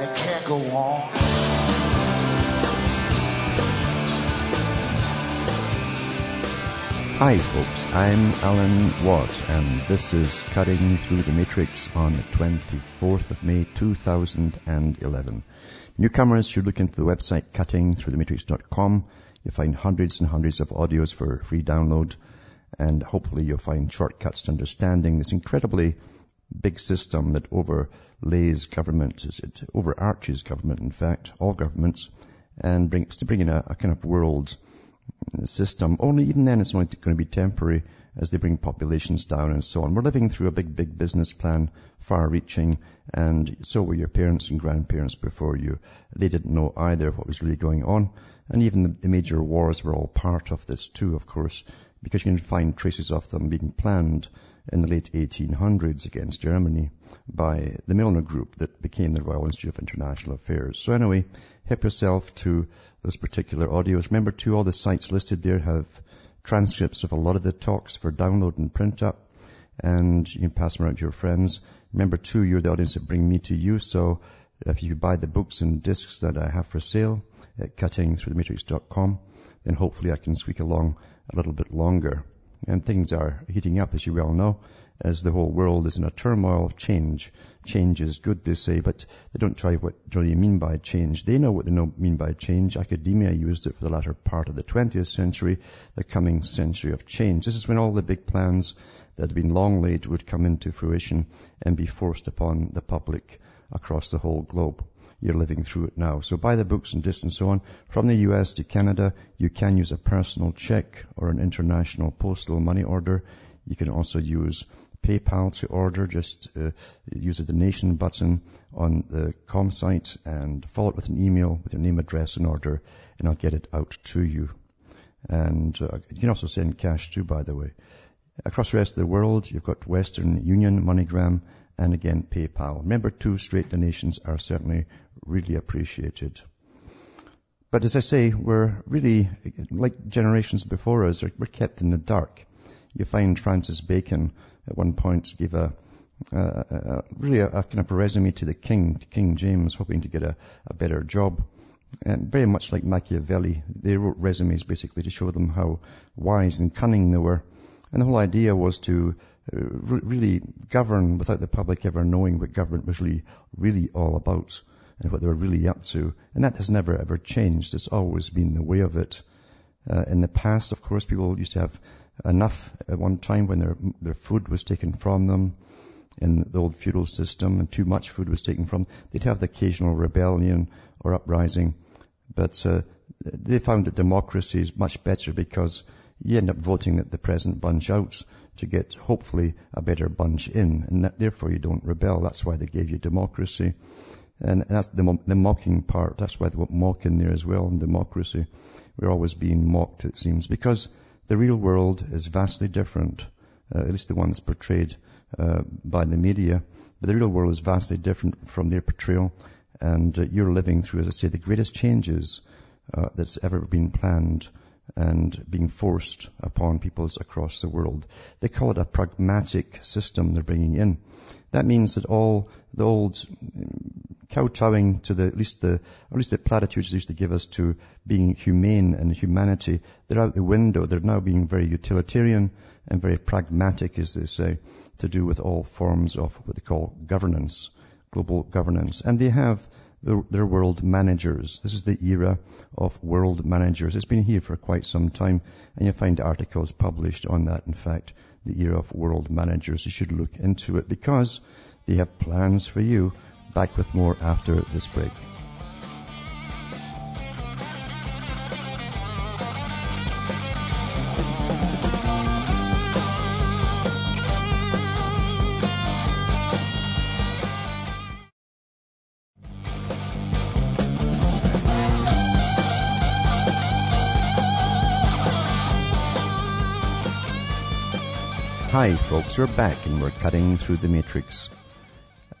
and it can't go on. Hi folks, I'm Alan Watt and this is Cutting Through the Matrix on the 24th of May 2011. Newcomers should look into the website cuttingthroughthematrix.com. You'll find hundreds and hundreds of audios for free download and hopefully you'll find shortcuts to understanding this incredibly big system that overlays government, it overarches government in fact, all governments, and brings to bring in a, a kind of world system. Only even then it's only going to be temporary as they bring populations down and so on. We're living through a big, big business plan, far reaching, and so were your parents and grandparents before you. They didn't know either what was really going on. And even the, the major wars were all part of this too, of course, because you can find traces of them being planned in the late 1800s against Germany by the Milner Group that became the Royal Institute of International Affairs. So anyway, hip yourself to those particular audios. Remember too, all the sites listed there have transcripts of a lot of the talks for download and print up and you can pass them around to your friends. Remember too, you're the audience that bring me to you. So if you buy the books and discs that I have for sale at cuttingthroughthematrix.com, then hopefully I can squeak along a little bit longer. And things are heating up, as you well know, as the whole world is in a turmoil of change. Change is good, they say, but they don't try what really mean by change. They know what they know, mean by change. Academia used it for the latter part of the 20th century, the coming century of change. This is when all the big plans that had been long laid would come into fruition and be forced upon the public across the whole globe you're living through it now. So buy the books and discs and so on. From the US to Canada, you can use a personal check or an international postal money order. You can also use PayPal to order. Just uh, use the donation button on the com site and follow it with an email with your name, address, and order, and I'll get it out to you. And uh, you can also send cash too, by the way. Across the rest of the world, you've got Western Union, MoneyGram, and again PayPal. Remember, two straight donations are certainly really appreciated. But as I say, we're really, like generations before us, we're kept in the dark. You find Francis Bacon at one point gave a, a, a really a, a, kind of a resume to the king, to King James, hoping to get a, better job. And very much like Machiavelli, they wrote resumes basically to show them how wise and cunning they were. And the whole idea was to really govern without the public ever knowing what government was really, really all about and what they were really up to. And that has never ever changed. It's always been the way of it. Uh, in the past, of course, people used to have enough at one time when their, their food was taken from them in the old feudal system and too much food was taken from them. They'd have the occasional rebellion or uprising. But uh, they found that democracy is much better because you end up voting at the present bunch out to get hopefully a better bunch in and that, therefore you don't rebel. That's why they gave you democracy. And that's the, the mocking part. That's why they were mocking there as well in democracy. We're always being mocked, it seems, because the real world is vastly different, uh, at least the one that's portrayed uh, by the media. But the real world is vastly different from their portrayal. And uh, you're living through, as I say, the greatest changes uh, that's ever been planned and being forced upon peoples across the world. They call it a pragmatic system they're bringing in. That means that all the old um, kowtowing to the, at least the, at least the platitudes they used to give us to being humane and humanity, they're out the window. They're now being very utilitarian and very pragmatic, as they say, to do with all forms of what they call governance, global governance. And they have their world managers. This is the era of world managers. It's been here for quite some time, and you'll find articles published on that. In fact, the era of world managers. You should look into it because they have plans for you. Back with more after this break. Folks, we're back and we're cutting through the matrix.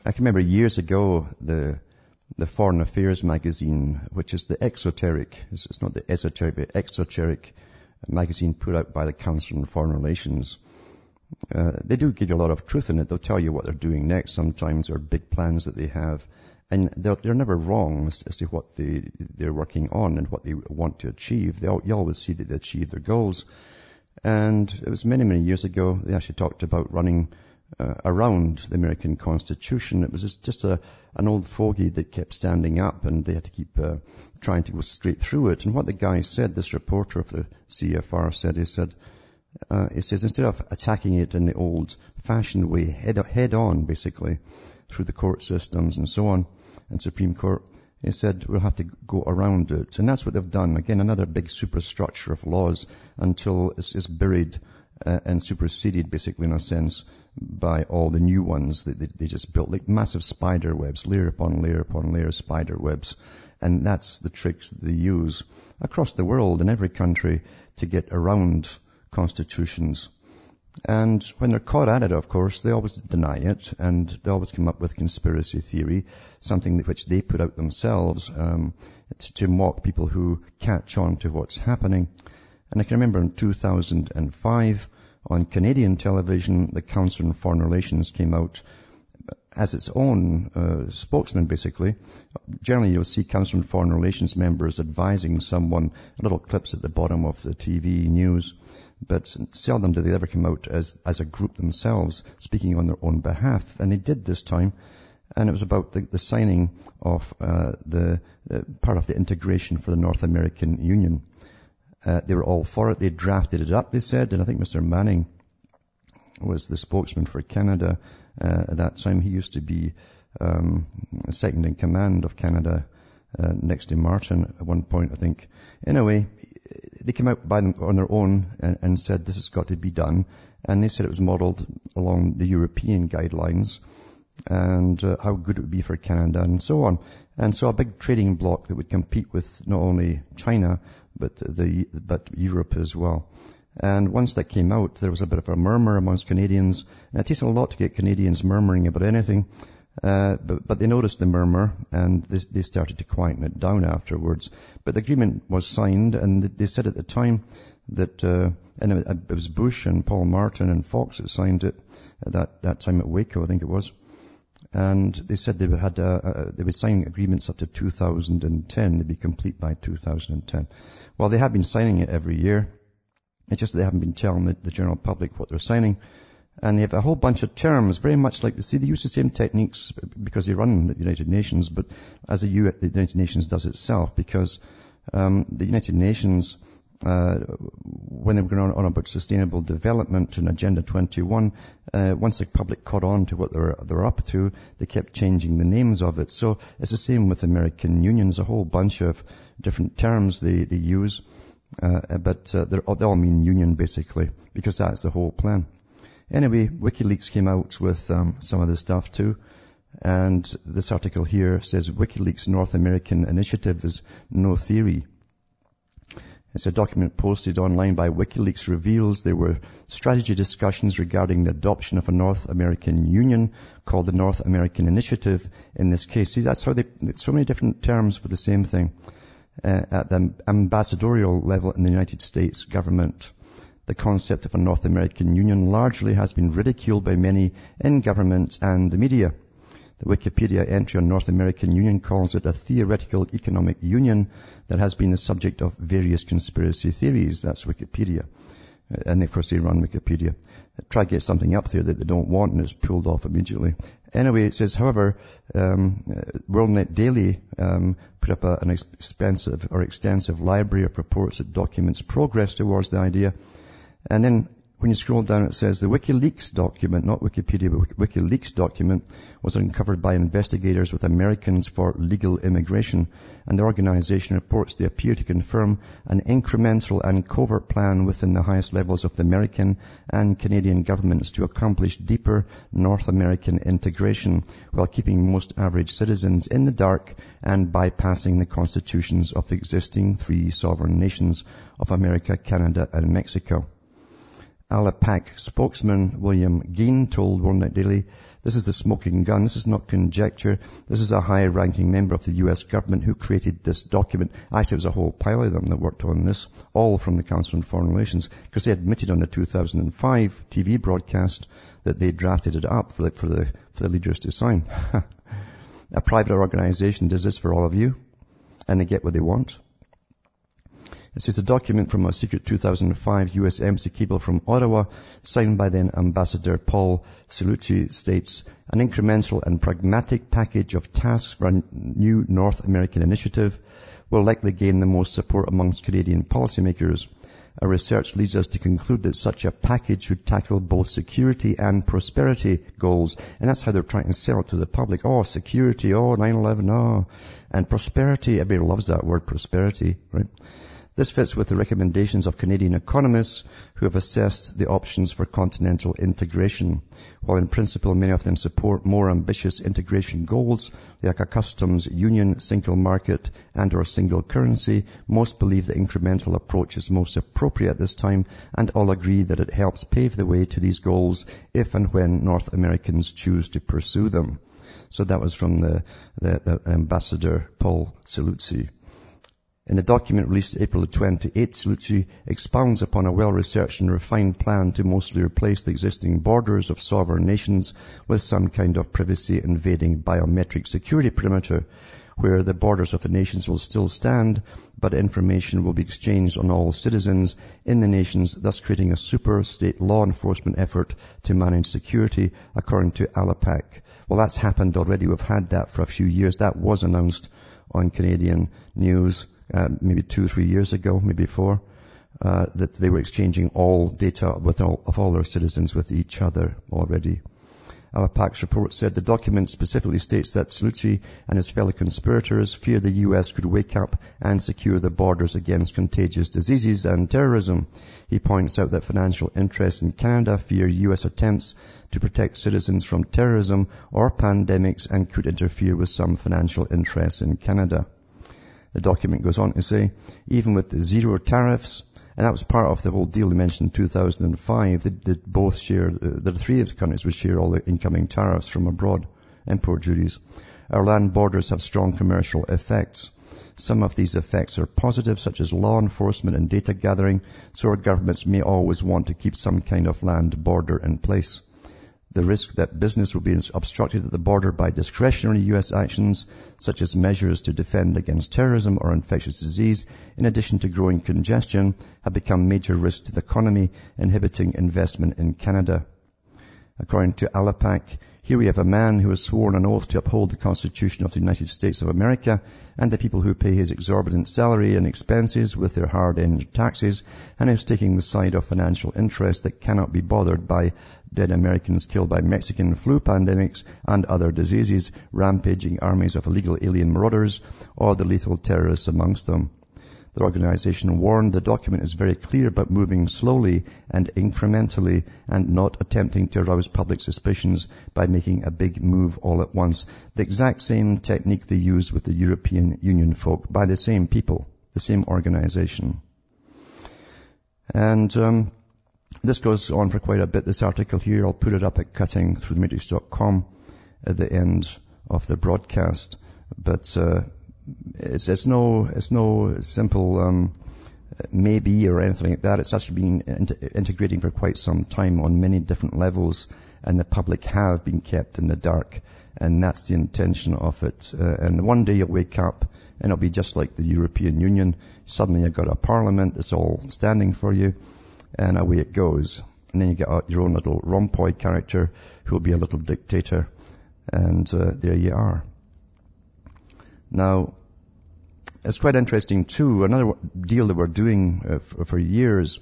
I can remember years ago the the Foreign Affairs magazine, which is the exoteric, it's not the esoteric, but exoteric magazine put out by the Council on Foreign Relations. Uh, they do give you a lot of truth in it. They'll tell you what they're doing next sometimes or big plans that they have. And they're, they're never wrong as, as, to what they, they're working on and what they want to achieve. They, you always see that they achieve their goals. And it was many, many years ago, they actually talked about running uh, around the American Constitution. It was just, just a, an old fogey that kept standing up and they had to keep uh, trying to go straight through it. And what the guy said, this reporter of the CFR said, he said, uh, he says instead of attacking it in the old fashioned way, head, head on basically, through the court systems and so on, and Supreme Court, he said we'll have to go around it. And that's what they've done. Again, another big superstructure of laws until it's, it's buried uh, and superseded basically in a sense by all the new ones that they, they, just built, like massive spider webs, layer upon layer upon layer of spider webs. And that's the tricks that they use across the world in every country to get around constitutions. And when they're caught at it, of course, they always deny it, and they always come up with conspiracy theory, something which they put out themselves um, to, to mock people who catch on to what's happening. And I can remember in 2005 on Canadian television, the Council on Foreign Relations came out as its own uh, spokesman, basically. Generally, you'll see Council on Foreign Relations members advising someone, little clips at the bottom of the TV news but seldom did they ever come out as, as a group themselves, speaking on their own behalf. And they did this time, and it was about the, the signing of uh, the uh, part of the integration for the North American Union. Uh, they were all for it. They drafted it up, they said, and I think Mr. Manning was the spokesman for Canada uh, at that time. He used to be um, second in command of Canada uh, next to Martin at one point, I think. Anyway, they came out by them on their own and, and, said this has got to be done. And they said it was modelled along the European guidelines and uh, how good it would be for Canada and so on. And so a big trading bloc that would compete with not only China but the but Europe as well. And once that came out, there was a bit of a murmur amongst Canadians. And it takes a lot to get Canadians murmuring about anything. Uh, but, but, they noticed the murmur and they, they, started to quieten it down afterwards. But the agreement was signed and they said at the time that, uh, and it, was Bush and Paul Martin and Fox that signed it at that, that time at Waco, I think it was. And they said they had, uh, uh they would sign agreements up to 2010. They'd be complete by 2010. Well, they have been signing it every year. It's just they haven't been telling the, the general public what they're signing. And they have a whole bunch of terms, very much like, see, they use the same techniques because they run the United Nations, but as the, the United Nations does itself, because um, the United Nations, uh, when they were going on, about sustainable development and Agenda 21, uh, once the public caught on to what they're, they're up to, they kept changing the names of it. So it's the same with the American Union. There's a whole bunch of different terms they, they use, uh, but uh, they all mean union basically, because that's the whole plan. Anyway, WikiLeaks came out with um, some of this stuff too. And this article here says WikiLeaks North American initiative is no theory. It's a document posted online by WikiLeaks reveals there were strategy discussions regarding the adoption of a North American Union called the North American Initiative in this case. See, that's how they, so many different terms for the same thing uh, at the ambassadorial level in the United States government. The concept of a North American Union largely has been ridiculed by many in government and the media. The Wikipedia entry on North American Union calls it a theoretical economic union that has been the subject of various conspiracy theories. That's Wikipedia. Uh, and of course they run Wikipedia. Try to get something up there that they don't want and it's pulled off immediately. Anyway, it says, however, um, uh, WorldNet Daily um, put up a, an expensive or extensive library of reports that documents progress towards the idea and then when you scroll down, it says the WikiLeaks document, not Wikipedia, but WikiLeaks document was uncovered by investigators with Americans for Legal Immigration, and the organization reports they appear to confirm an incremental and covert plan within the highest levels of the American and Canadian governments to accomplish deeper North American integration while keeping most average citizens in the dark and bypassing the constitutions of the existing three sovereign nations of America, Canada, and Mexico. ALIPAC spokesman William Gheen told World Net Daily, this is the smoking gun. This is not conjecture. This is a high-ranking member of the U.S. government who created this document. Actually, there was a whole pile of them that worked on this, all from the Council on Foreign Relations, because they admitted on the 2005 TV broadcast that they drafted it up for the, for the, for the leaders to sign. a private organization does this for all of you, and they get what they want. This is a document from a secret 2005 U.S. embassy cable from Ottawa, signed by then Ambassador Paul Cellucci, states, an incremental and pragmatic package of tasks for a new North American initiative will likely gain the most support amongst Canadian policymakers. Our research leads us to conclude that such a package should tackle both security and prosperity goals. And that's how they're trying to sell it to the public. Oh, security, oh, 9-11, oh. And prosperity, everybody loves that word prosperity, right? This fits with the recommendations of Canadian economists who have assessed the options for continental integration. While in principle many of them support more ambitious integration goals like a customs union, single market and or single currency, most believe the incremental approach is most appropriate at this time and all agree that it helps pave the way to these goals if and when North Americans choose to pursue them. So that was from the, the, the Ambassador Paul Cellucci. In a document released April 28, Cellucci expounds upon a well-researched and refined plan to mostly replace the existing borders of sovereign nations with some kind of privacy invading biometric security perimeter where the borders of the nations will still stand, but information will be exchanged on all citizens in the nations, thus creating a super state law enforcement effort to manage security, according to ALIPAC. Well, that's happened already. We've had that for a few years. That was announced on Canadian news uh, maybe two or three years ago, maybe four, uh, that they were exchanging all data with all, of all their citizens with each other already. ALIPAC's report said the document specifically states that Cellucci and his fellow conspirators fear the U.S. could wake up and secure the borders against contagious diseases and terrorism. He points out that financial interests in Canada fear U.S. attempts to protect citizens from terrorism or pandemics and could interfere with some financial interests in Canada. The document goes on to say, even with zero tariffs, and that was part of the whole deal they mentioned in 2005, that, that both share, uh, the three of the countries would share all the incoming tariffs from abroad, import duties. Our land borders have strong commercial effects. Some of these effects are positive, such as law enforcement and data gathering, so our governments may always want to keep some kind of land border in place the risk that business will be obstructed at the border by discretionary U.S. actions, such as measures to defend against terrorism or infectious disease, in addition to growing congestion, have become major risks to the economy, inhibiting investment in Canada. According to ALIPAC, here we have a man who has sworn an oath to uphold the Constitution of the United States of America and the people who pay his exorbitant salary and expenses with their hard-earned taxes and is taking the side of financial interests that cannot be bothered by dead Americans killed by Mexican flu pandemics and other diseases, rampaging armies of illegal alien marauders, or the lethal terrorists amongst them. The organization warned the document is very clear but moving slowly and incrementally and not attempting to arouse public suspicions by making a big move all at once. The exact same technique they use with the European Union folk by the same people, the same organization. And um, this goes on for quite a bit, this article here. I'll put it up at cuttingthroughthematrix.com at the end of the broadcast. But uh, it's, it's no, it's no simple, um, maybe or anything like that. It's actually been integrating for quite some time on many different levels and the public have been kept in the dark and that's the intention of it. Uh, and one day you'll wake up and it'll be just like the European Union. Suddenly you've got a parliament that's all standing for you and away it goes. And then you get your own little Rompuy character who'll be a little dictator and uh, there you are. Now, it's quite interesting too. Another deal that we're doing uh, for, for, years,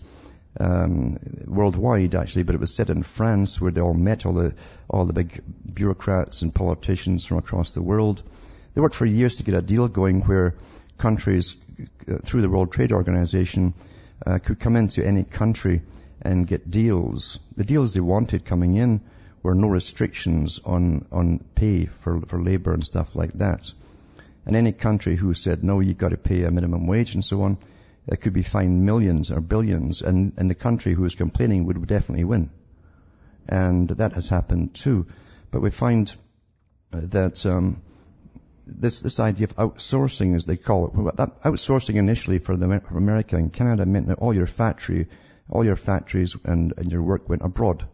um, worldwide actually, but it was set in France where they all met, all the all the big bureaucrats and politicians from across the world. They worked for years to get a deal going where countries uh, through the World Trade Organization uh, could come into any country and get deals. The deals they wanted coming in were no restrictions on on pay for for labor and stuff like that. And any country who said, no, you've got to pay a minimum wage and so on, it could be fined millions or billions, and, and the country who is complaining would definitely win. And that has happened too. But we find that um, this this idea of outsourcing, as they call it, that outsourcing initially for, the, for America and Canada meant that all your factory, all your factories and, and your work went abroad.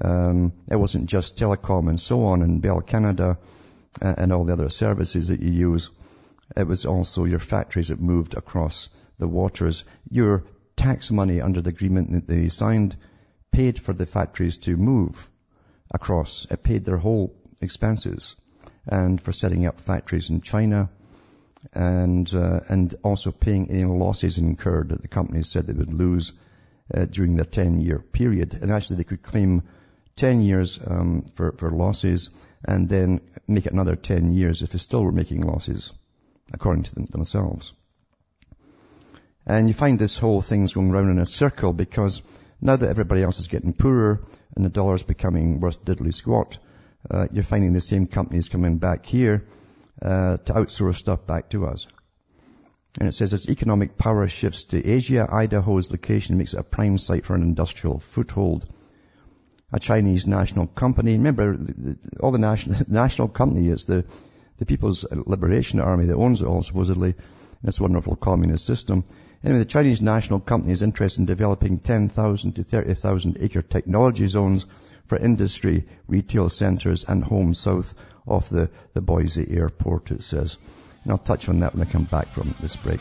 Um, it wasn't just telecom and so on in Bell Canada and, all the other services that you use. It was also your factories that moved across the waters. Your tax money under the agreement that they signed paid for the factories to move across. It paid their whole expenses and for setting up factories in China and uh, and also paying any losses incurred that the companies said they would lose uh, during the 10-year period. And actually they could claim 10 years um, for, for losses and then make it another 10 years if they still were making losses, according to them, themselves. And you find this whole thing's going round in a circle because now that everybody else is getting poorer and the dollar's becoming worth diddly squat, uh, you're finding the same companies coming back here uh, to outsource stuff back to us. And it says as economic power shifts to Asia, Idaho's location makes it a prime site for an industrial foothold. A Chinese national company. Remember, all the national national company is the the People's Liberation Army that owns it all, supposedly. This wonderful communist system. Anyway, the Chinese national company is interested in developing 10,000 to 30,000 acre technology zones for industry, retail centres and homes south of the, the Boise airport, it says. And I'll touch on that when I come back from this break.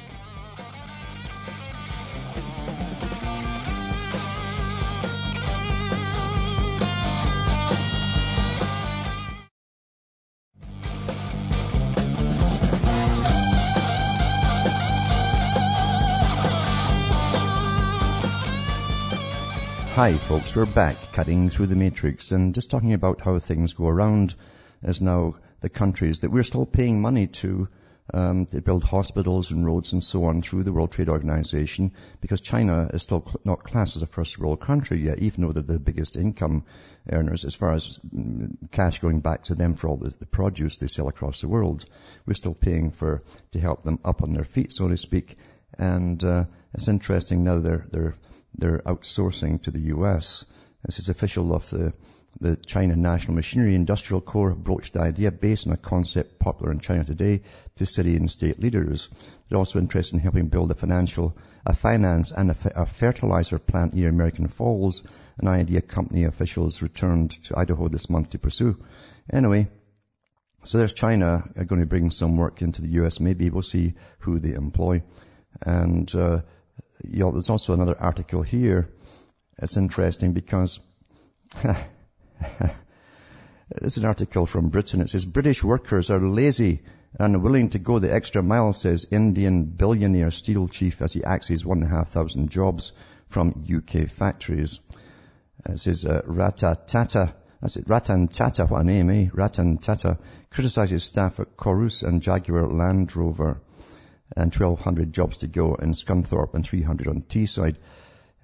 Hi folks, we're back cutting through the matrix and just talking about how things go around as now the countries that we're still paying money to um, to build hospitals and roads and so on through the World Trade Organization because China is still cl- not classed as a first world country yet, even though they're the biggest income earners as far as mm, cash going back to them for all the, the produce they sell across the world. We're still paying for to help them up on their feet, so to speak. And uh, it's interesting now they're they're they're outsourcing to the U.S. This is official of the, the China National Machinery Industrial Corps broached the idea based on a concept popular in China today to city and state leaders. They're also interested in helping build a financial, a finance and a, a fertilizer plant near American Falls, an idea company officials returned to Idaho this month to pursue. Anyway, so there's China going to bring some work into the U.S. Maybe we'll see who they employ. And uh, you know, there's also another article here. It's interesting because it's an article from Britain. It says British workers are lazy and willing to go the extra mile, says Indian billionaire steel chief as he axes one and a half thousand jobs from UK factories. It says uh, Rata Tata. That's it, Ratan Tata, what a name, eh? Ratan Tata criticizes staff at Corus and Jaguar Land Rover and 1,200 jobs to go in Scunthorpe and 300 on Teesside.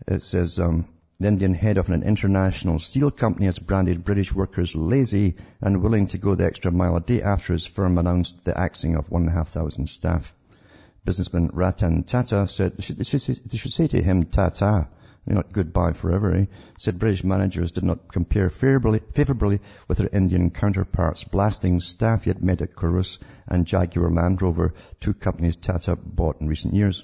It says, um, the Indian head of an international steel company has branded British workers lazy and willing to go the extra mile a day after his firm announced the axing of 1,500 staff. Businessman Ratan Tata said, they should, they should say to him, Tata, not goodbye forever, eh? Said British managers did not compare favorably, with their Indian counterparts, blasting staff had met at Corus and Jaguar Land Rover, two companies Tata bought in recent years.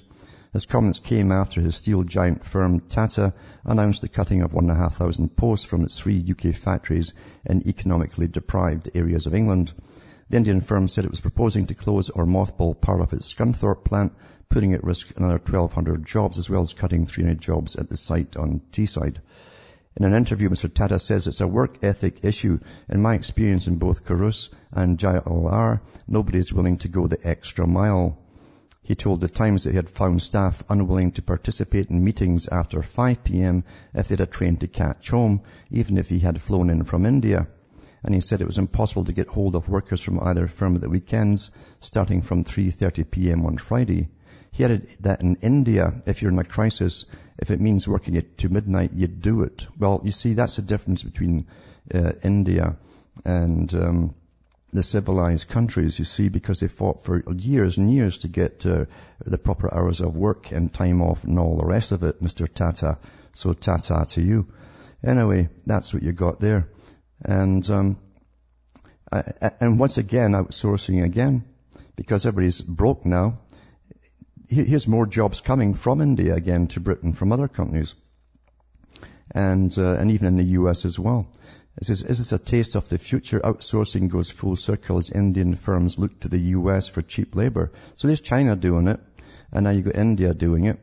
His comments came after his steel giant firm Tata announced the cutting of 1,500 posts from its three UK factories in economically deprived areas of England. The Indian firm said it was proposing to close or mothball part of its Scunthorpe plant, putting at risk another 1,200 jobs as well as cutting 300 jobs at the site on Teesside. In an interview, Mr. Tata says it's a work ethic issue. In my experience in both Corus and JLR, nobody is willing to go the extra mile. He told the Times that he had found staff unwilling to participate in meetings after 5 p.m. if they had a train to catch home, even if he had flown in from India and he said it was impossible to get hold of workers from either firm at the weekends, starting from 3.30 p.m. on Friday. He added that in India, if you're in a crisis, if it means working it to midnight, you'd do it. Well, you see, that's the difference between uh, India and um, the civilized countries, you see, because they fought for years and years to get uh, the proper hours of work and time off and all the rest of it, Mr. Tata. So Tata to you. Anyway, that's what you got there. And, um, I, and once again, outsourcing again, because everybody's broke now. Here's more jobs coming from India again to Britain from other companies. And, uh, and even in the US as well. It says, is this a taste of the future? Outsourcing goes full circle as Indian firms look to the US for cheap labor. So there's China doing it, and now you've got India doing it.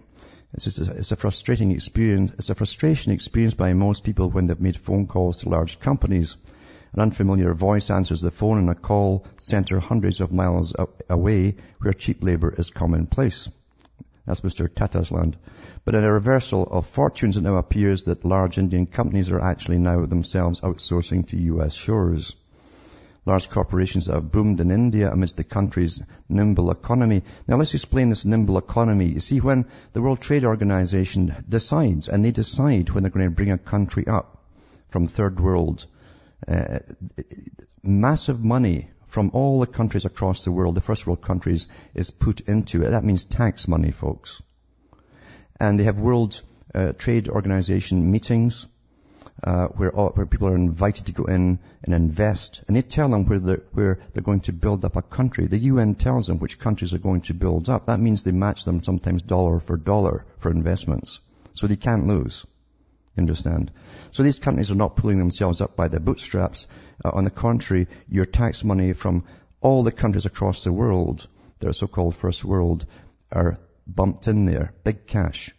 It's, just a, it's a frustrating experience. It's a frustration experienced by most people when they've made phone calls to large companies. An unfamiliar voice answers the phone in a call center hundreds of miles away where cheap labor is commonplace. That's Mr. Tata's land. But in a reversal of fortunes, it now appears that large Indian companies are actually now themselves outsourcing to US shores. Large corporations have boomed in India amidst the country's nimble economy. Now let's explain this nimble economy. You see, when the World Trade Organization decides, and they decide when they're going to bring a country up from third world, uh, massive money from all the countries across the world, the first world countries, is put into it. That means tax money, folks. And they have World uh, Trade Organization meetings uh, where, where people are invited to go in and invest, and they tell them where they're, where they're going to build up a country. The UN tells them which countries are going to build up. That means they match them sometimes dollar for dollar for investments, so they can't lose. You Understand? So these companies are not pulling themselves up by their bootstraps. Uh, on the contrary, your tax money from all the countries across the world, are so-called first world, are bumped in there, big cash,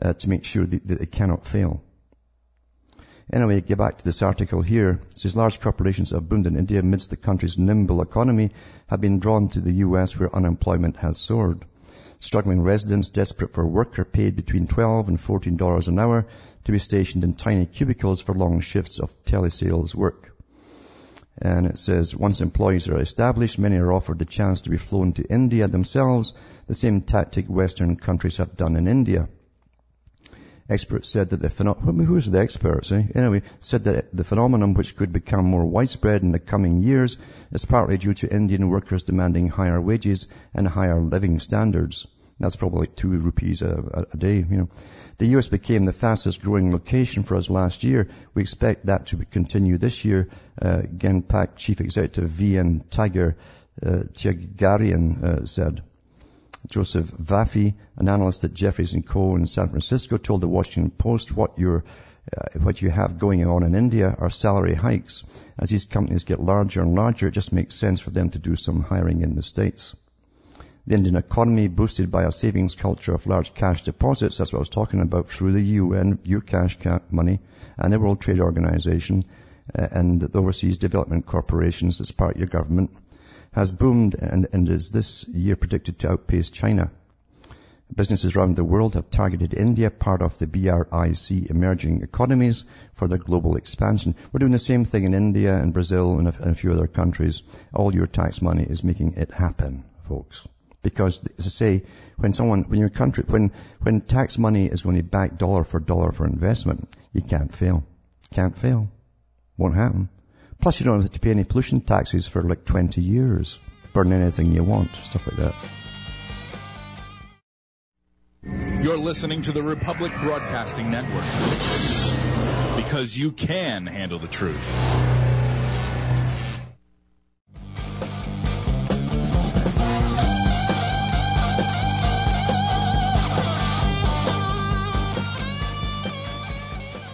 uh, to make sure that, that they cannot fail. Anyway, get back to this article here. It says large corporations have boomed in India amidst the country's nimble economy have been drawn to the US where unemployment has soared. Struggling residents desperate for work are paid between 12 and $14 an hour to be stationed in tiny cubicles for long shifts of telesales work. And it says, once employees are established, many are offered the chance to be flown to India themselves, the same tactic Western countries have done in India. Experts said that the phenomenon, who's the experts, eh? Anyway, said that the phenomenon which could become more widespread in the coming years is partly due to Indian workers demanding higher wages and higher living standards. That's probably like two rupees a, a, day, you know. The US became the fastest growing location for us last year. We expect that to continue this year. Uh, Genpact Chief Executive VN Tiger uh, Tyagarajan uh, said. Joseph Vafi, an analyst at Jefferies & Co. in San Francisco, told the Washington Post what you're uh, what you have going on in India are salary hikes. As these companies get larger and larger, it just makes sense for them to do some hiring in the States. The Indian economy boosted by a savings culture of large cash deposits, that's what I was talking about, through the UN, your cash money, and the World Trade Organization, uh, and the overseas development corporations that's part of your government, has boomed and, and is this year predicted to outpace China. Businesses around the world have targeted India, part of the BRIC emerging economies, for their global expansion. We're doing the same thing in India and Brazil and a, and a few other countries. All your tax money is making it happen, folks. Because, as I say, when someone, when your country, when, when tax money is going to back dollar for dollar for investment, you can't fail. Can't fail. Won't happen. Plus you don't have to pay any pollution taxes for like 20 years. Burn anything you want, stuff like that. You're listening to the Republic Broadcasting Network. Because you can handle the truth.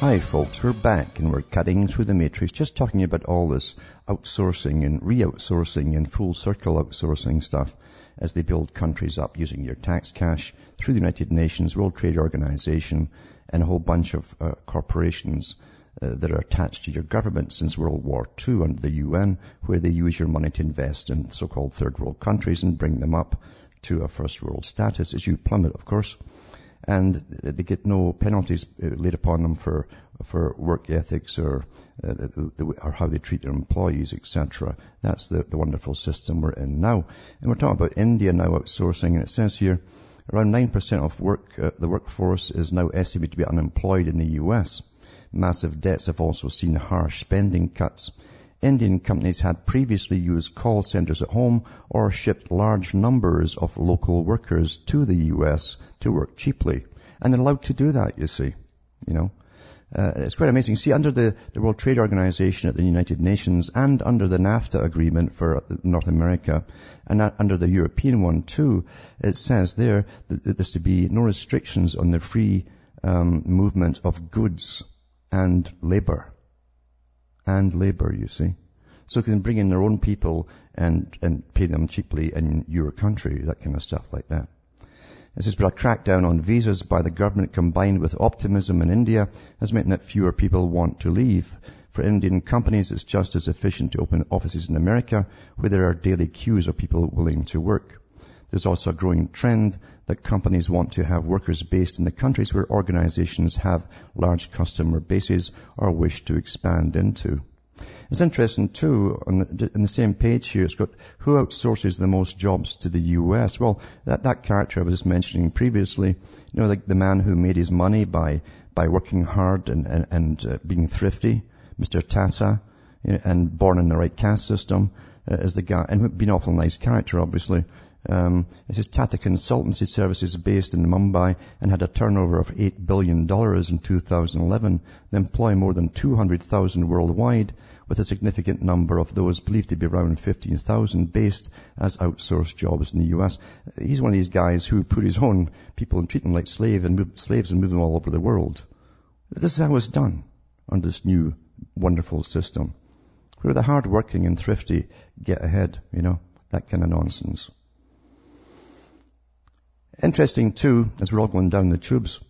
Hi folks, we're back and we're cutting through the matrix, just talking about all this outsourcing and re-outsourcing and full circle outsourcing stuff as they build countries up using your tax cash through the United Nations, World Trade Organization, and a whole bunch of uh, corporations uh, that are attached to your government since World War II under the UN, where they use your money to invest in so-called third world countries and bring them up to a first world status, as you plummet, of course and they get no penalties uh, laid upon them for for work ethics or uh, the, the, or how they treat their employees, etc. That's the, the wonderful system we're in now. And we're talking about India now outsourcing, and it says here around 9% of work, uh, the workforce is now estimated to be unemployed in the US. Massive debts have also seen harsh spending cuts. Indian companies had previously used call centers at home or shipped large numbers of local workers to the US to work cheaply. And they're allowed to do that, you see. You know, uh, it's quite amazing. See, under the, the World Trade Organization at the United Nations and under the NAFTA agreement for North America and under the European one too, it says there that there's to be no restrictions on the free um, movement of goods and labor and labor, you see. So they can bring in their own people and, and pay them cheaply in your country, that kind of stuff like that. This has been a crackdown on visas by the government combined with optimism in India has meant that fewer people want to leave. For Indian companies, it's just as efficient to open offices in America where there are daily queues of people willing to work. There's also a growing trend that companies want to have workers based in the countries where organizations have large customer bases or wish to expand into. It's interesting too, on the, on the same page here, it's got who outsources the most jobs to the US. Well, that, that character I was mentioning previously, you know, like the man who made his money by, by working hard and, and, and uh, being thrifty, Mr. Tata, and born in the right caste system, uh, is the guy, and being an awful nice character, obviously. Um, it says Tata Consultancy Services based in Mumbai and had a turnover of $8 billion in 2011. They employ more than 200,000 worldwide with a significant number of those believed to be around 15,000 based as outsourced jobs in the US. He's one of these guys who put his own people and treat them like slave and move, slaves and move them all over the world. This is how it's done under this new wonderful system. Where the hard-working and thrifty get ahead, you know, that kind of nonsense. Interesting too, as we're all going down the tubes,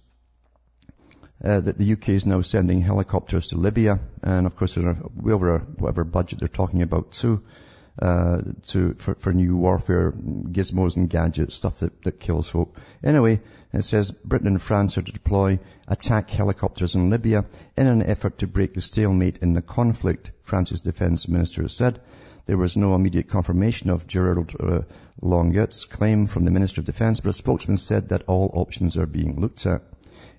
uh, that the UK is now sending helicopters to Libya, and of course they're way over whatever budget they're talking about too, uh, to for, for new warfare gizmos and gadgets, stuff that, that kills folk. Anyway, it says Britain and France are to deploy attack helicopters in Libya in an effort to break the stalemate in the conflict. France's defence minister said. There was no immediate confirmation of Gerard uh, Longuet's claim from the Minister of Defence, but a spokesman said that all options are being looked at.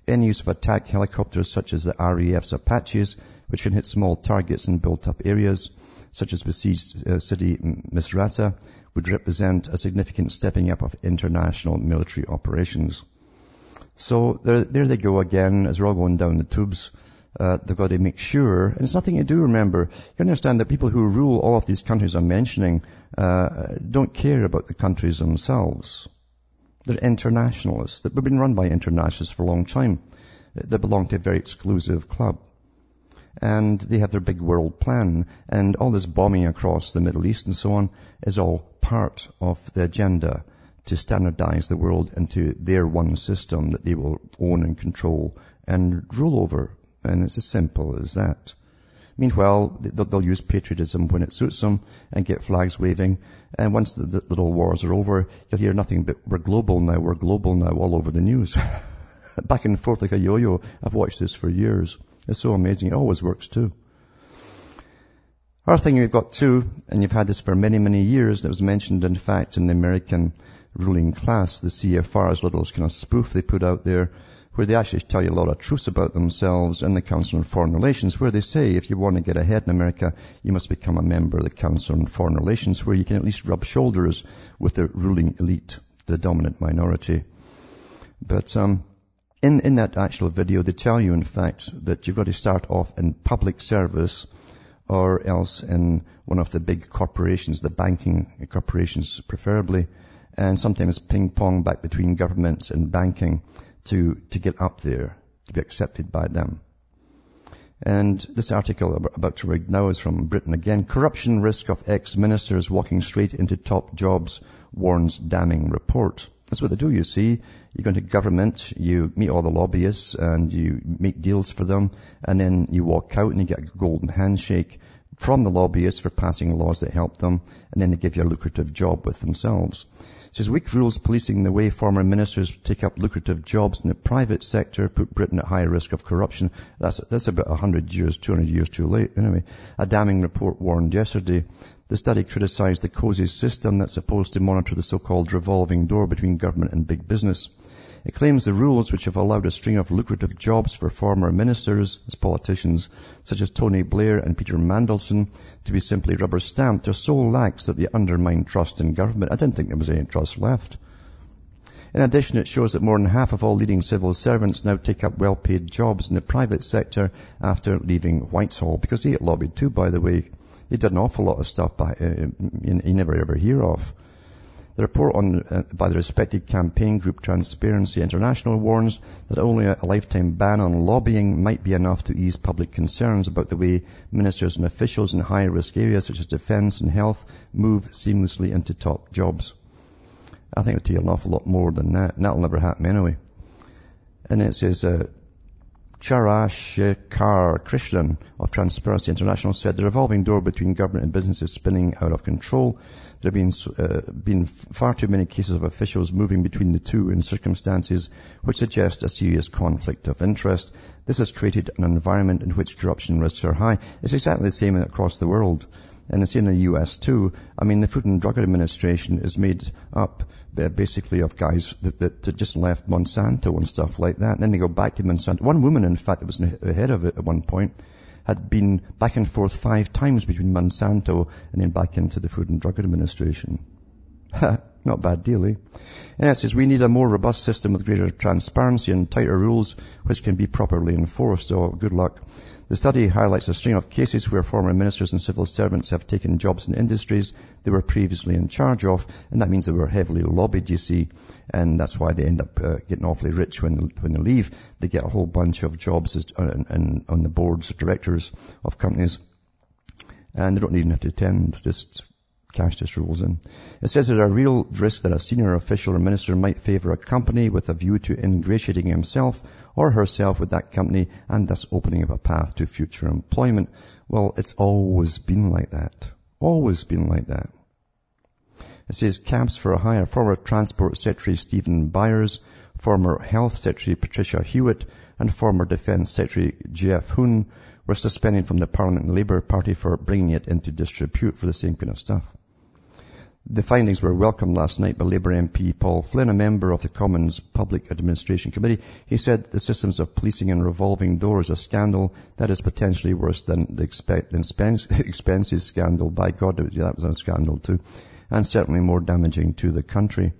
Any use of attack helicopters such as the RAF's Apaches, which can hit small targets in built-up areas, such as besieged uh, city Misrata, would represent a significant stepping up of international military operations. So there, there they go again, as we're all going down the tubes. Uh, they've got to make sure, and it's nothing to do, remember, you understand that people who rule all of these countries I'm mentioning uh, don't care about the countries themselves. They're internationalists. They've been run by internationalists for a long time. They belong to a very exclusive club. And they have their big world plan. And all this bombing across the Middle East and so on is all part of the agenda to standardize the world into their one system that they will own and control and rule over. And it's as simple as that. Meanwhile, they'll use patriotism when it suits them and get flags waving. And once the, little wars are over, you'll hear nothing but we're global now, we're global now all over the news. Back and forth like a yo-yo. I've watched this for years. It's so amazing. It always works too. Our thing we've got too, and you've had this for many, many years, and it was mentioned in fact in the American ruling class, the CFR's little kind of spoof they put out there, where they actually tell you a lot of truths about themselves in the Council on Foreign Relations, where they say if you want to get ahead in America, you must become a member of the Council on Foreign Relations, where you can at least rub shoulders with the ruling elite, the dominant minority. But um, in, in that actual video, they tell you, in fact, that you've got to start off in public service or else in one of the big corporations, the banking corporations preferably, and sometimes ping pong back between government and banking to, to get up there, to be accepted by them. And this article I'm about to read now is from Britain again. Corruption risk of ex-ministers walking straight into top jobs warns damning report. That's what they do, you see. You go into government, you meet all the lobbyists and you make deals for them and then you walk out and you get a golden handshake from the lobbyists for passing laws that help them and then they give you a lucrative job with themselves. Says weak rules policing the way former ministers take up lucrative jobs in the private sector put Britain at high risk of corruption. That's, that's about 100 years, 200 years too late. Anyway, a damning report warned yesterday. The study criticized the COSY system that's supposed to monitor the so-called revolving door between government and big business. It claims the rules which have allowed a string of lucrative jobs for former ministers as politicians, such as Tony Blair and Peter Mandelson, to be simply rubber stamped are so lax that they undermine trust in government. I didn't think there was any trust left. In addition, it shows that more than half of all leading civil servants now take up well-paid jobs in the private sector after leaving Whitehall, because they get lobbied too, by the way. They did an awful lot of stuff by, uh, you, you never ever hear of. The report on, uh, by the respected campaign group Transparency International warns that only a lifetime ban on lobbying might be enough to ease public concerns about the way ministers and officials in high-risk areas such as defence and health move seamlessly into top jobs. I think it would take an awful lot more than that, and that'll never happen anyway. And it says, uh, Chandrashekhar Krishnan of Transparency International said the revolving door between government and business is spinning out of control. There have been, uh, been far too many cases of officials moving between the two in circumstances which suggest a serious conflict of interest. This has created an environment in which corruption risks are high. It's exactly the same across the world. And it's in the US too. I mean, the Food and Drug Administration is made up basically of guys that, that just left Monsanto and stuff like that. And then they go back to Monsanto. One woman, in fact, that was the head of it at one point, had been back and forth five times between Monsanto and then back into the Food and Drug Administration. Not bad deal, eh? And it says we need a more robust system with greater transparency and tighter rules which can be properly enforced. Oh, good luck. The study highlights a string of cases where former ministers and civil servants have taken jobs in industries they were previously in charge of, and that means they were heavily lobbied, you see, and that's why they end up uh, getting awfully rich when, when they leave. They get a whole bunch of jobs as, uh, on, on the boards of directors of companies, and they don't even have to attend, just cash just rolls in. It says there's a real risk that a senior official or minister might favor a company with a view to ingratiating himself or herself with that company and thus opening up a path to future employment. Well, it's always been like that. Always been like that. It says camps for a hire. Former Transport Secretary Stephen Byers, former Health Secretary Patricia Hewitt, and former Defence Secretary Geoff Hoon were suspended from the Parliament and Labour Party for bringing it into disrepute for the same kind of stuff. The findings were welcomed last night by Labour MP Paul Flynn, a member of the Commons Public Administration Committee. He said the systems of policing and revolving doors are a scandal that is potentially worse than the expenses scandal. By God, that was a scandal too. And certainly more damaging to the country.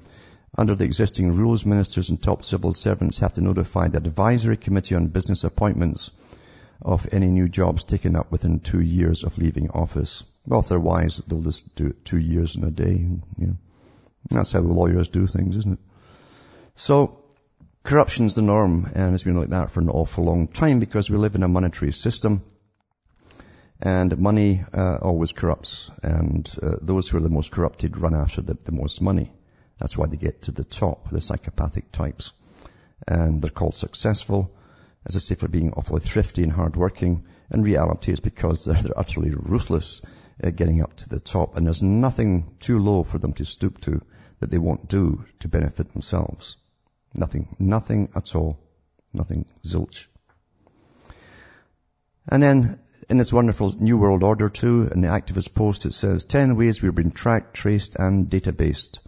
Under the existing rules, ministers and top civil servants have to notify the Advisory Committee on Business Appointments of any new jobs taken up within two years of leaving office. Well, if they're wise, they'll just do it two years in a day. You know. That's how lawyers do things, isn't it? So, corruption's the norm, and it's been like that for an awful long time because we live in a monetary system, and money uh, always corrupts, and uh, those who are the most corrupted run after the, the most money. That's why they get to the top, the psychopathic types. And they're called successful, as I say, for being awfully thrifty and hardworking. In reality, it's because they're, they're utterly ruthless uh, getting up to the top, and there's nothing too low for them to stoop to that they won't do to benefit themselves. Nothing. Nothing at all. Nothing. Zilch. And then in this wonderful New World Order too, in the activist post, it says 10 ways we've been tracked, traced, and databased.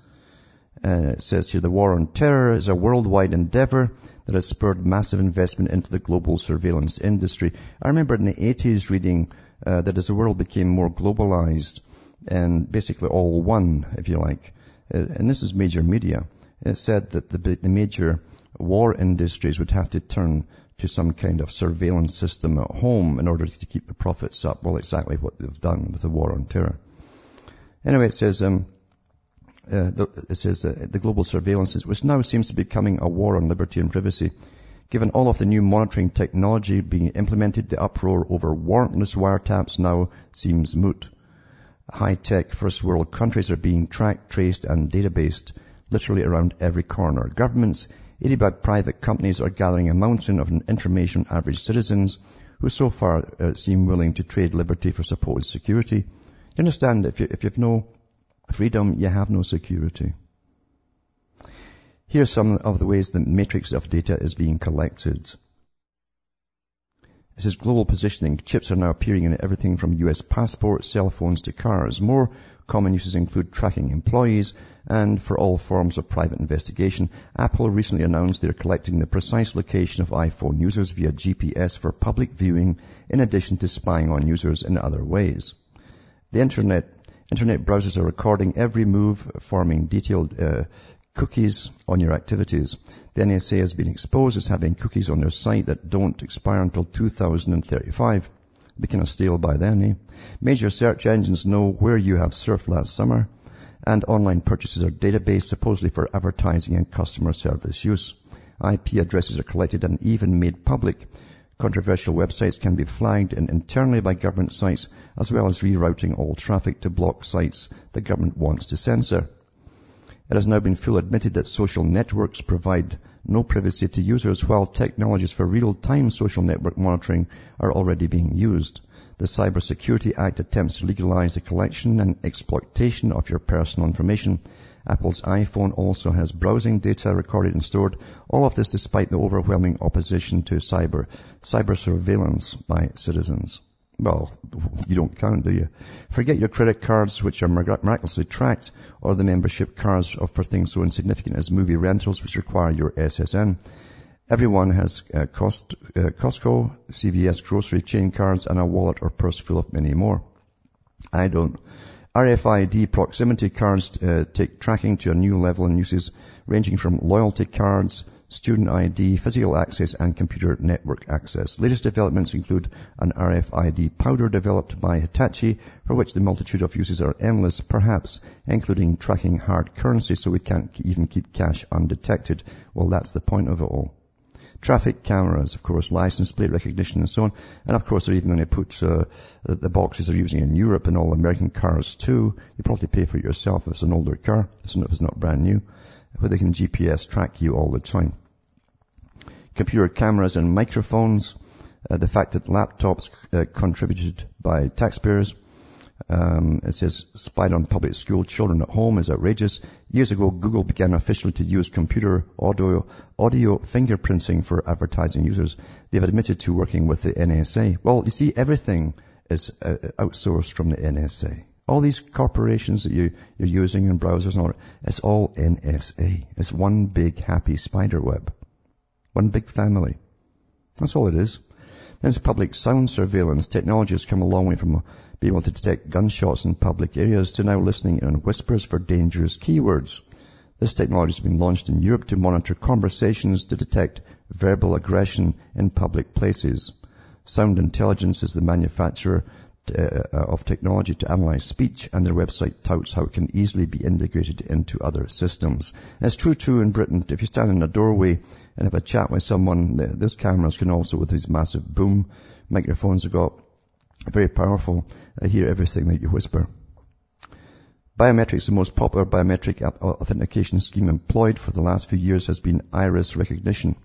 Uh, it says here the war on terror is a worldwide endeavor that has spurred massive investment into the global surveillance industry. I remember in the 80s reading uh, that as the world became more globalized and basically all one, if you like, uh, and this is major media, it said that the, the major war industries would have to turn to some kind of surveillance system at home in order to keep the profits up. Well, exactly what they've done with the war on terror. Anyway, it says, um, uh, the, it says uh, the global surveillance, which now seems to be becoming a war on liberty and privacy. Given all of the new monitoring technology being implemented, the uproar over warrantless wiretaps now seems moot. High-tech first world countries are being tracked, traced and databased literally around every corner. Governments, aided by private companies, are gathering a mountain of information on average citizens who so far uh, seem willing to trade liberty for supposed security. You understand, if you, if you have no freedom, you have no security. Here are some of the ways the matrix of data is being collected. This is global positioning. Chips are now appearing in everything from US passports, cell phones to cars. More common uses include tracking employees and for all forms of private investigation. Apple recently announced they're collecting the precise location of iPhone users via GPS for public viewing in addition to spying on users in other ways. The internet Internet browsers are recording every move, forming detailed uh, cookies on your activities. The NSA has been exposed as having cookies on their site that don't expire until 2035. Be kind of stale by then, eh? Major search engines know where you have surfed last summer, and online purchases are database supposedly for advertising and customer service use. IP addresses are collected and even made public. Controversial websites can be flagged internally by government sites as well as rerouting all traffic to block sites the government wants to censor. It has now been fully admitted that social networks provide no privacy to users while technologies for real-time social network monitoring are already being used. The Cybersecurity Act attempts to legalize the collection and exploitation of your personal information Apple's iPhone also has browsing data recorded and stored. All of this despite the overwhelming opposition to cyber, cyber surveillance by citizens. Well, you don't count, do you? Forget your credit cards, which are miraculously tracked, or the membership cards for things so insignificant as movie rentals, which require your SSN. Everyone has uh, Cost, uh, Costco, CVS grocery chain cards, and a wallet or purse full of many more. I don't. RFID proximity cards uh, take tracking to a new level in uses ranging from loyalty cards, student ID, physical access, and computer network access. Latest developments include an RFID powder developed by Hitachi, for which the multitude of uses are endless, perhaps including tracking hard currency so we can't even keep cash undetected. Well, that's the point of it all traffic cameras, of course, license plate recognition and so on. And of course, they're even going to put uh, the boxes they're using in Europe and all American cars too. You probably pay for it yourself if it's an older car, if it's not brand new, where they can GPS track you all the time. Computer cameras and microphones. Uh, the fact that laptops uh, contributed by taxpayers um, it says spied on public school children at home is outrageous. Years ago, Google began officially to use computer audio, audio fingerprinting for advertising users. They've admitted to working with the NSA. Well, you see, everything is uh, outsourced from the NSA. All these corporations that you, you're using in browsers and all, it's all NSA. It's one big happy spider web. One big family. That's all it is. Then public sound surveillance. Technology has come a long way from being able to detect gunshots in public areas to now listening in on whispers for dangerous keywords. This technology has been launched in Europe to monitor conversations to detect verbal aggression in public places. Sound Intelligence is the manufacturer uh, of technology to analyze speech and their website touts how it can easily be integrated into other systems. And it's true too in Britain. If you stand in a doorway and have a chat with someone, those cameras can also, with these massive boom microphones, have got very powerful, uh, hear everything that you whisper. Biometrics, the most popular biometric authentication scheme employed for the last few years has been iris recognition.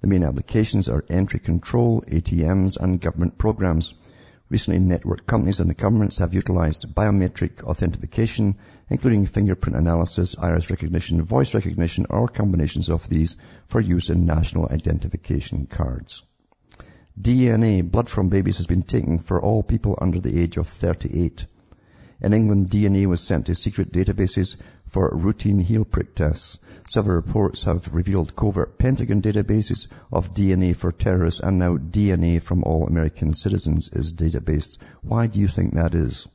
The main applications are entry control, ATMs, and government programs. Recently, network companies and the governments have utilized biometric authentication, including fingerprint analysis, iris recognition, voice recognition, or combinations of these for use in national identification cards. DNA, blood from babies, has been taken for all people under the age of 38. In England, DNA was sent to secret databases for routine heel prick tests. Several reports have revealed covert Pentagon databases of DNA for terrorists and now DNA from all American citizens is databased. Why do you think that is?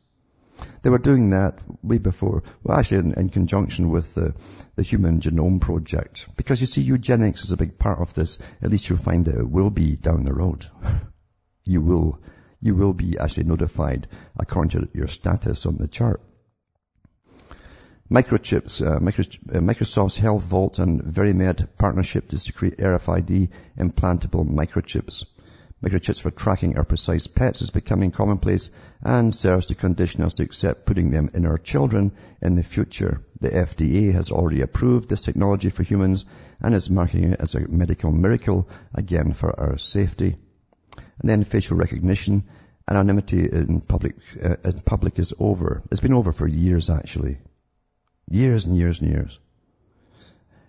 They were doing that way before, well actually in, in conjunction with the, the Human Genome Project. Because you see, eugenics is a big part of this. At least you'll find that it will be down the road. you will, you will be actually notified according to your status on the chart. Microchips, uh, uh, Microsoft's Health Vault and Verimed partnership is to create RFID implantable microchips. Microchips for tracking our precise pets is becoming commonplace and serves to condition us to accept putting them in our children in the future. The FDA has already approved this technology for humans and is marketing it as a medical miracle, again for our safety. And then facial recognition. Anonymity in public, uh, in public is over. It's been over for years actually. Years and years and years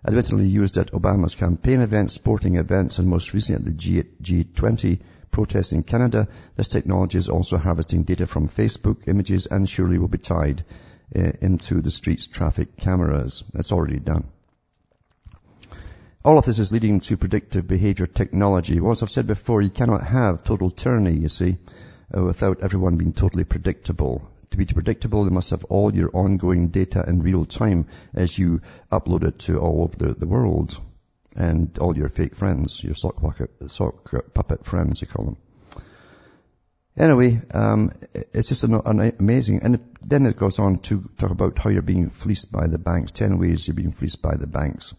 admittedly used at Obama's campaign events, sporting events, and most recently at the G- G20 protests in Canada. This technology is also harvesting data from Facebook images and surely will be tied uh, into the street's traffic cameras. That's already done. All of this is leading to predictive behavior technology. Well, as I've said before, you cannot have total tyranny, you see, uh, without everyone being totally predictable. To be predictable, you must have all your ongoing data in real time as you upload it to all of the, the world and all your fake friends, your sock puppet, sock puppet friends, you call them. Anyway, um, it's just an, an amazing, and then it goes on to talk about how you're being fleeced by the banks, 10 ways you're being fleeced by the banks.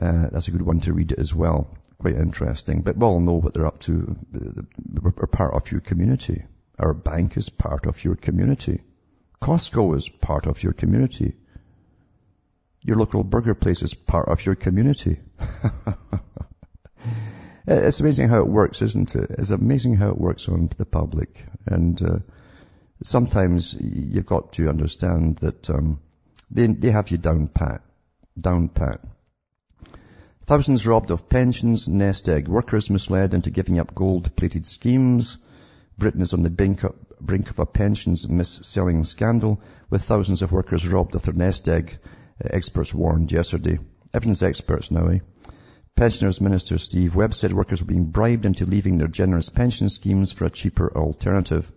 Uh, that's a good one to read as well. Quite interesting. But we all know what they're up to. We're part of your community. Our bank is part of your community. Costco is part of your community. Your local burger place is part of your community. it's amazing how it works, isn't it? It's amazing how it works on the public. And uh, sometimes you've got to understand that um, they, they have you down pat. Down pat. Thousands robbed of pensions, nest egg workers misled into giving up gold-plated schemes. Britain is on the brink of, a pensions mis-selling scandal, with thousands of workers robbed of their nest egg, uh, experts warned yesterday. Everyone's experts now, eh? Pensioners Minister Steve Webb said workers were being bribed into leaving their generous pension schemes for a cheaper alternative.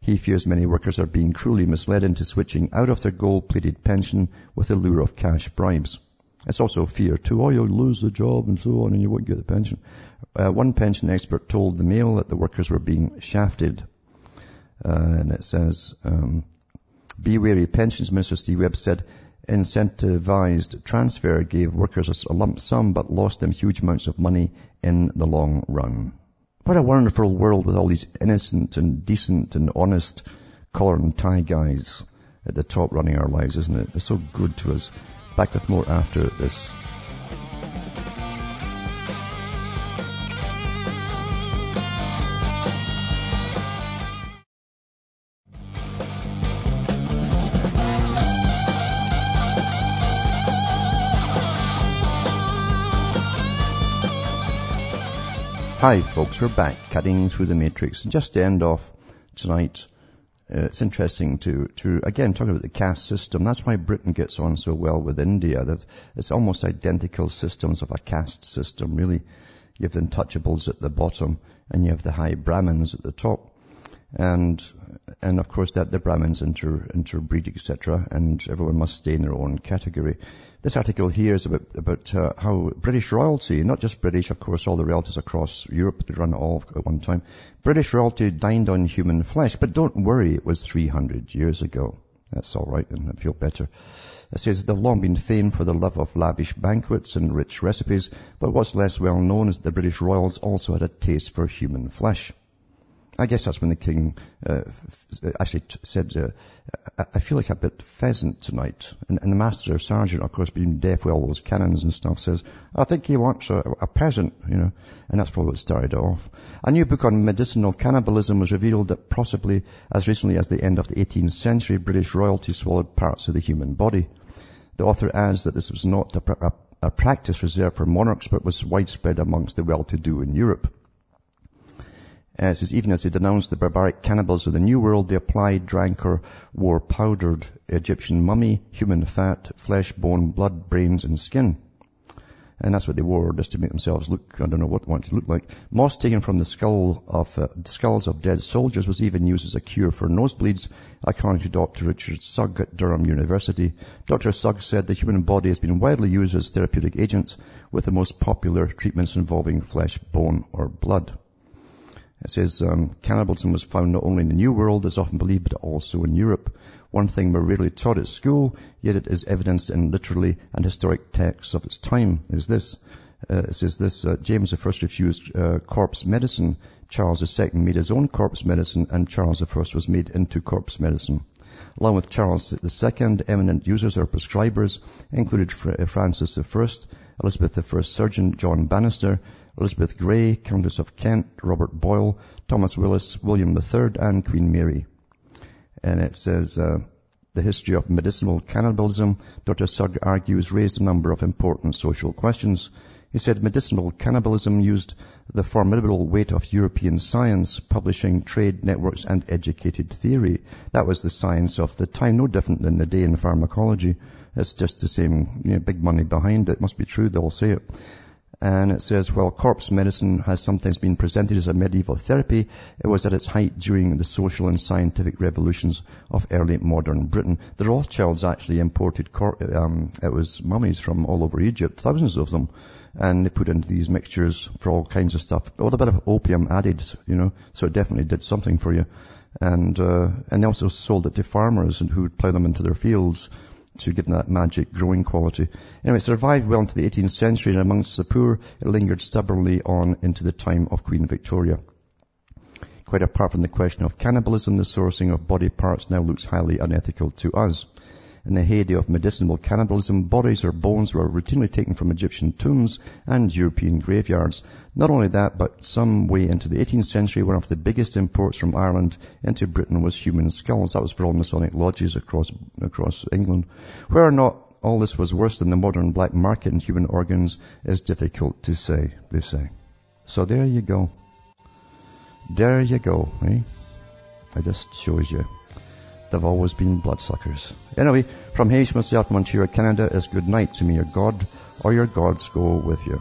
He fears many workers are being cruelly misled into switching out of their gold-plated pension with the lure of cash bribes. It's also fear too. Oh, you'll lose the job and so on and you won't get the pension. Uh, one pension expert told the Mail that the workers were being shafted. Uh, and it says, um, be wary. Pensions Minister Steve Webb said incentivized transfer gave workers a lump sum but lost them huge amounts of money in the long run. What a wonderful world with all these innocent and decent and honest collar and tie guys at the top running our lives, isn't it? They're so good to us. Back with more after this. Hi folks, we're back cutting through the matrix. And just to end off tonight, uh, it's interesting to, to, again, talk about the caste system. That's why Britain gets on so well with India. That it's almost identical systems of a caste system, really. You have the untouchables at the bottom and you have the high Brahmins at the top. And, and of course that the Brahmins inter, interbreed, etc. And everyone must stay in their own category. This article here is about, about uh, how British royalty, not just British, of course, all the relatives across Europe, they run all at one time. British royalty dined on human flesh, but don't worry, it was 300 years ago. That's all right, and I feel better. It says they've long been famed for the love of lavish banquets and rich recipes, but what's less well known is the British royals also had a taste for human flesh. I guess that's when the king uh, actually t- said, uh, I feel like a bit pheasant tonight. And, and, the master sergeant, of course, being deaf with all those cannons and stuff, says, I think he wants a, a peasant, you know. And that's probably what started off. A new book on medicinal cannibalism was revealed that possibly as recently as the end of the 18th century, British royalty swallowed parts of the human body. The author adds that this was not a, a, a practice reserved for monarchs, but was widespread amongst the well-to-do in Europe. Uh, says, even as they denounced the barbaric cannibals of the New World, they applied, drank, or wore powdered Egyptian mummy, human fat, flesh, bone, blood, brains, and skin. And that's what they wore just to make themselves look, I don't know what they wanted to look like. Moss taken from the skull of, uh, skulls of dead soldiers was even used as a cure for nosebleeds, according to Dr. Richard Sugg at Durham University. Dr. Sugg said the human body has been widely used as therapeutic agents, with the most popular treatments involving flesh, bone, or blood. It says um, cannibalism was found not only in the New World, as often believed, but also in Europe. One thing we're rarely taught at school, yet it is evidenced in literally and historic texts of its time, is this. Uh, it says this, uh, James I refused uh, corpse medicine, Charles II made his own corpse medicine, and Charles I was made into corpse medicine. Along with Charles II, eminent users or prescribers included Francis I, Elizabeth I's surgeon John Bannister, Elizabeth Grey, Countess of Kent, Robert Boyle, Thomas Willis, William III, and Queen Mary. And it says, uh, the history of medicinal cannibalism, Dr. Sugg argues, raised a number of important social questions. He said medicinal cannibalism used the formidable weight of European science, publishing trade networks and educated theory. That was the science of the time, no different than the day in pharmacology. It's just the same, you know, big money behind it. must be true, they'll say it. And it says, while corpse medicine has sometimes been presented as a medieval therapy, it was at its height during the social and scientific revolutions of early modern Britain. The Rothschilds actually imported, cor- um, it was mummies from all over Egypt, thousands of them, and they put into these mixtures for all kinds of stuff. With a bit of opium added, you know, so it definitely did something for you. And, uh, and they also sold it to farmers who would plow them into their fields to give them that magic growing quality. Anyway, it survived well into the 18th century and amongst the poor, it lingered stubbornly on into the time of Queen Victoria. Quite apart from the question of cannibalism, the sourcing of body parts now looks highly unethical to us. In the heyday of medicinal cannibalism, bodies or bones were routinely taken from Egyptian tombs and European graveyards. Not only that, but some way into the 18th century, one of the biggest imports from Ireland into Britain was human skulls. That was for all Masonic lodges across, across England. Where or not all this was worse than the modern black market in human organs is difficult to say, they say. So there you go. There you go, eh? I just shows you. They've always been bloodsuckers. Anyway, from Hamish myself, Montreal, Canada, is good night to me, your God, or your gods go with you.